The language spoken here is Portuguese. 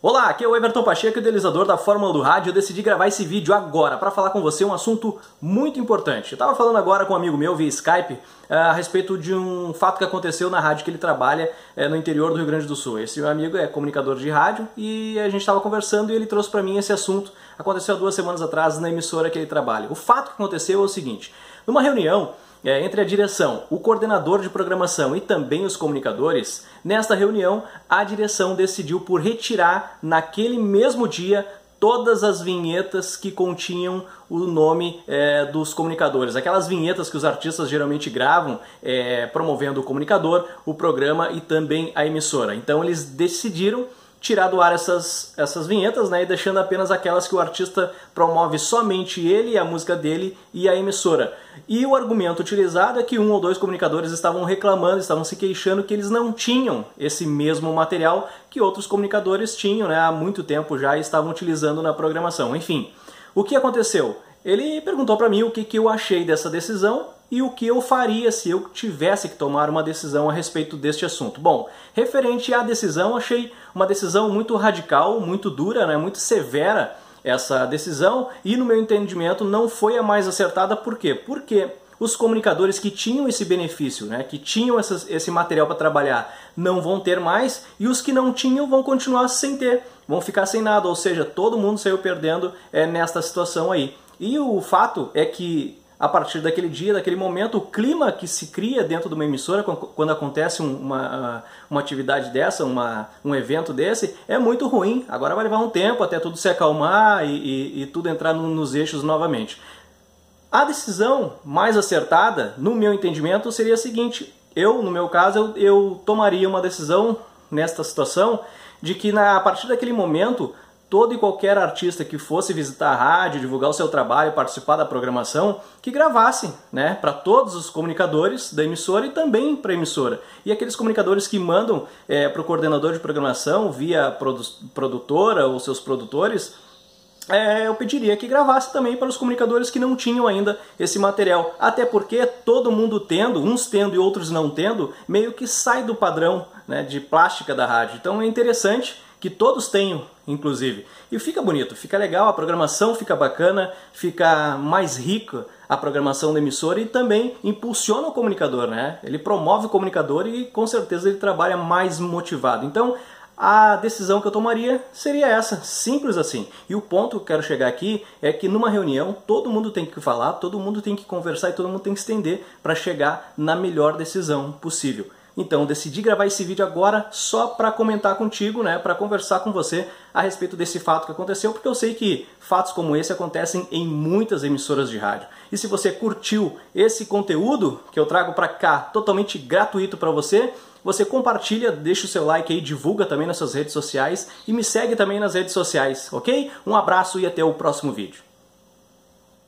Olá, aqui é o Everton Pacheco, idealizador da Fórmula do Rádio. Eu decidi gravar esse vídeo agora para falar com você um assunto muito importante. Eu estava falando agora com um amigo meu via Skype eh, a respeito de um fato que aconteceu na rádio que ele trabalha eh, no interior do Rio Grande do Sul. Esse meu amigo é comunicador de rádio e a gente estava conversando e ele trouxe para mim esse assunto. Aconteceu há duas semanas atrás na emissora que ele trabalha. O fato que aconteceu é o seguinte: numa reunião é, entre a direção, o coordenador de programação e também os comunicadores, nesta reunião a direção decidiu por retirar naquele mesmo dia todas as vinhetas que continham o nome é, dos comunicadores. Aquelas vinhetas que os artistas geralmente gravam é, promovendo o comunicador, o programa e também a emissora. Então eles decidiram tirar do ar essas, essas vinhetas, né, e deixando apenas aquelas que o artista promove somente ele, a música dele e a emissora. E o argumento utilizado é que um ou dois comunicadores estavam reclamando, estavam se queixando que eles não tinham esse mesmo material que outros comunicadores tinham, né, há muito tempo já e estavam utilizando na programação. Enfim, o que aconteceu? Ele perguntou para mim o que, que eu achei dessa decisão e o que eu faria se eu tivesse que tomar uma decisão a respeito deste assunto. Bom, referente à decisão, achei uma decisão muito radical, muito dura, né, muito severa essa decisão e no meu entendimento não foi a mais acertada. Por quê? Porque os comunicadores que tinham esse benefício, né, que tinham essas, esse material para trabalhar, não vão ter mais e os que não tinham vão continuar sem ter, vão ficar sem nada, ou seja, todo mundo saiu perdendo é, nesta situação aí. E o fato é que a partir daquele dia, daquele momento, o clima que se cria dentro de uma emissora quando acontece uma, uma atividade dessa, uma, um evento desse, é muito ruim. Agora vai levar um tempo até tudo se acalmar e, e, e tudo entrar nos eixos novamente. A decisão mais acertada, no meu entendimento, seria a seguinte: eu, no meu caso, eu, eu tomaria uma decisão nesta situação de que na, a partir daquele momento todo e qualquer artista que fosse visitar a rádio, divulgar o seu trabalho, participar da programação, que gravasse, né, para todos os comunicadores da emissora e também para a emissora. E aqueles comunicadores que mandam é, para o coordenador de programação via produ produtora ou seus produtores, é, eu pediria que gravasse também para os comunicadores que não tinham ainda esse material. Até porque todo mundo tendo, uns tendo e outros não tendo, meio que sai do padrão né, de plástica da rádio. Então é interessante que todos tenham, inclusive. E fica bonito, fica legal, a programação fica bacana, fica mais rica a programação da emissora e também impulsiona o comunicador, né? Ele promove o comunicador e com certeza ele trabalha mais motivado. Então, a decisão que eu tomaria seria essa, simples assim. E o ponto que eu quero chegar aqui é que numa reunião todo mundo tem que falar, todo mundo tem que conversar e todo mundo tem que estender para chegar na melhor decisão possível. Então decidi gravar esse vídeo agora só para comentar contigo, né, para conversar com você a respeito desse fato que aconteceu, porque eu sei que fatos como esse acontecem em muitas emissoras de rádio. E se você curtiu esse conteúdo que eu trago para cá totalmente gratuito para você, você compartilha, deixa o seu like aí, divulga também nas suas redes sociais e me segue também nas redes sociais, ok? Um abraço e até o próximo vídeo.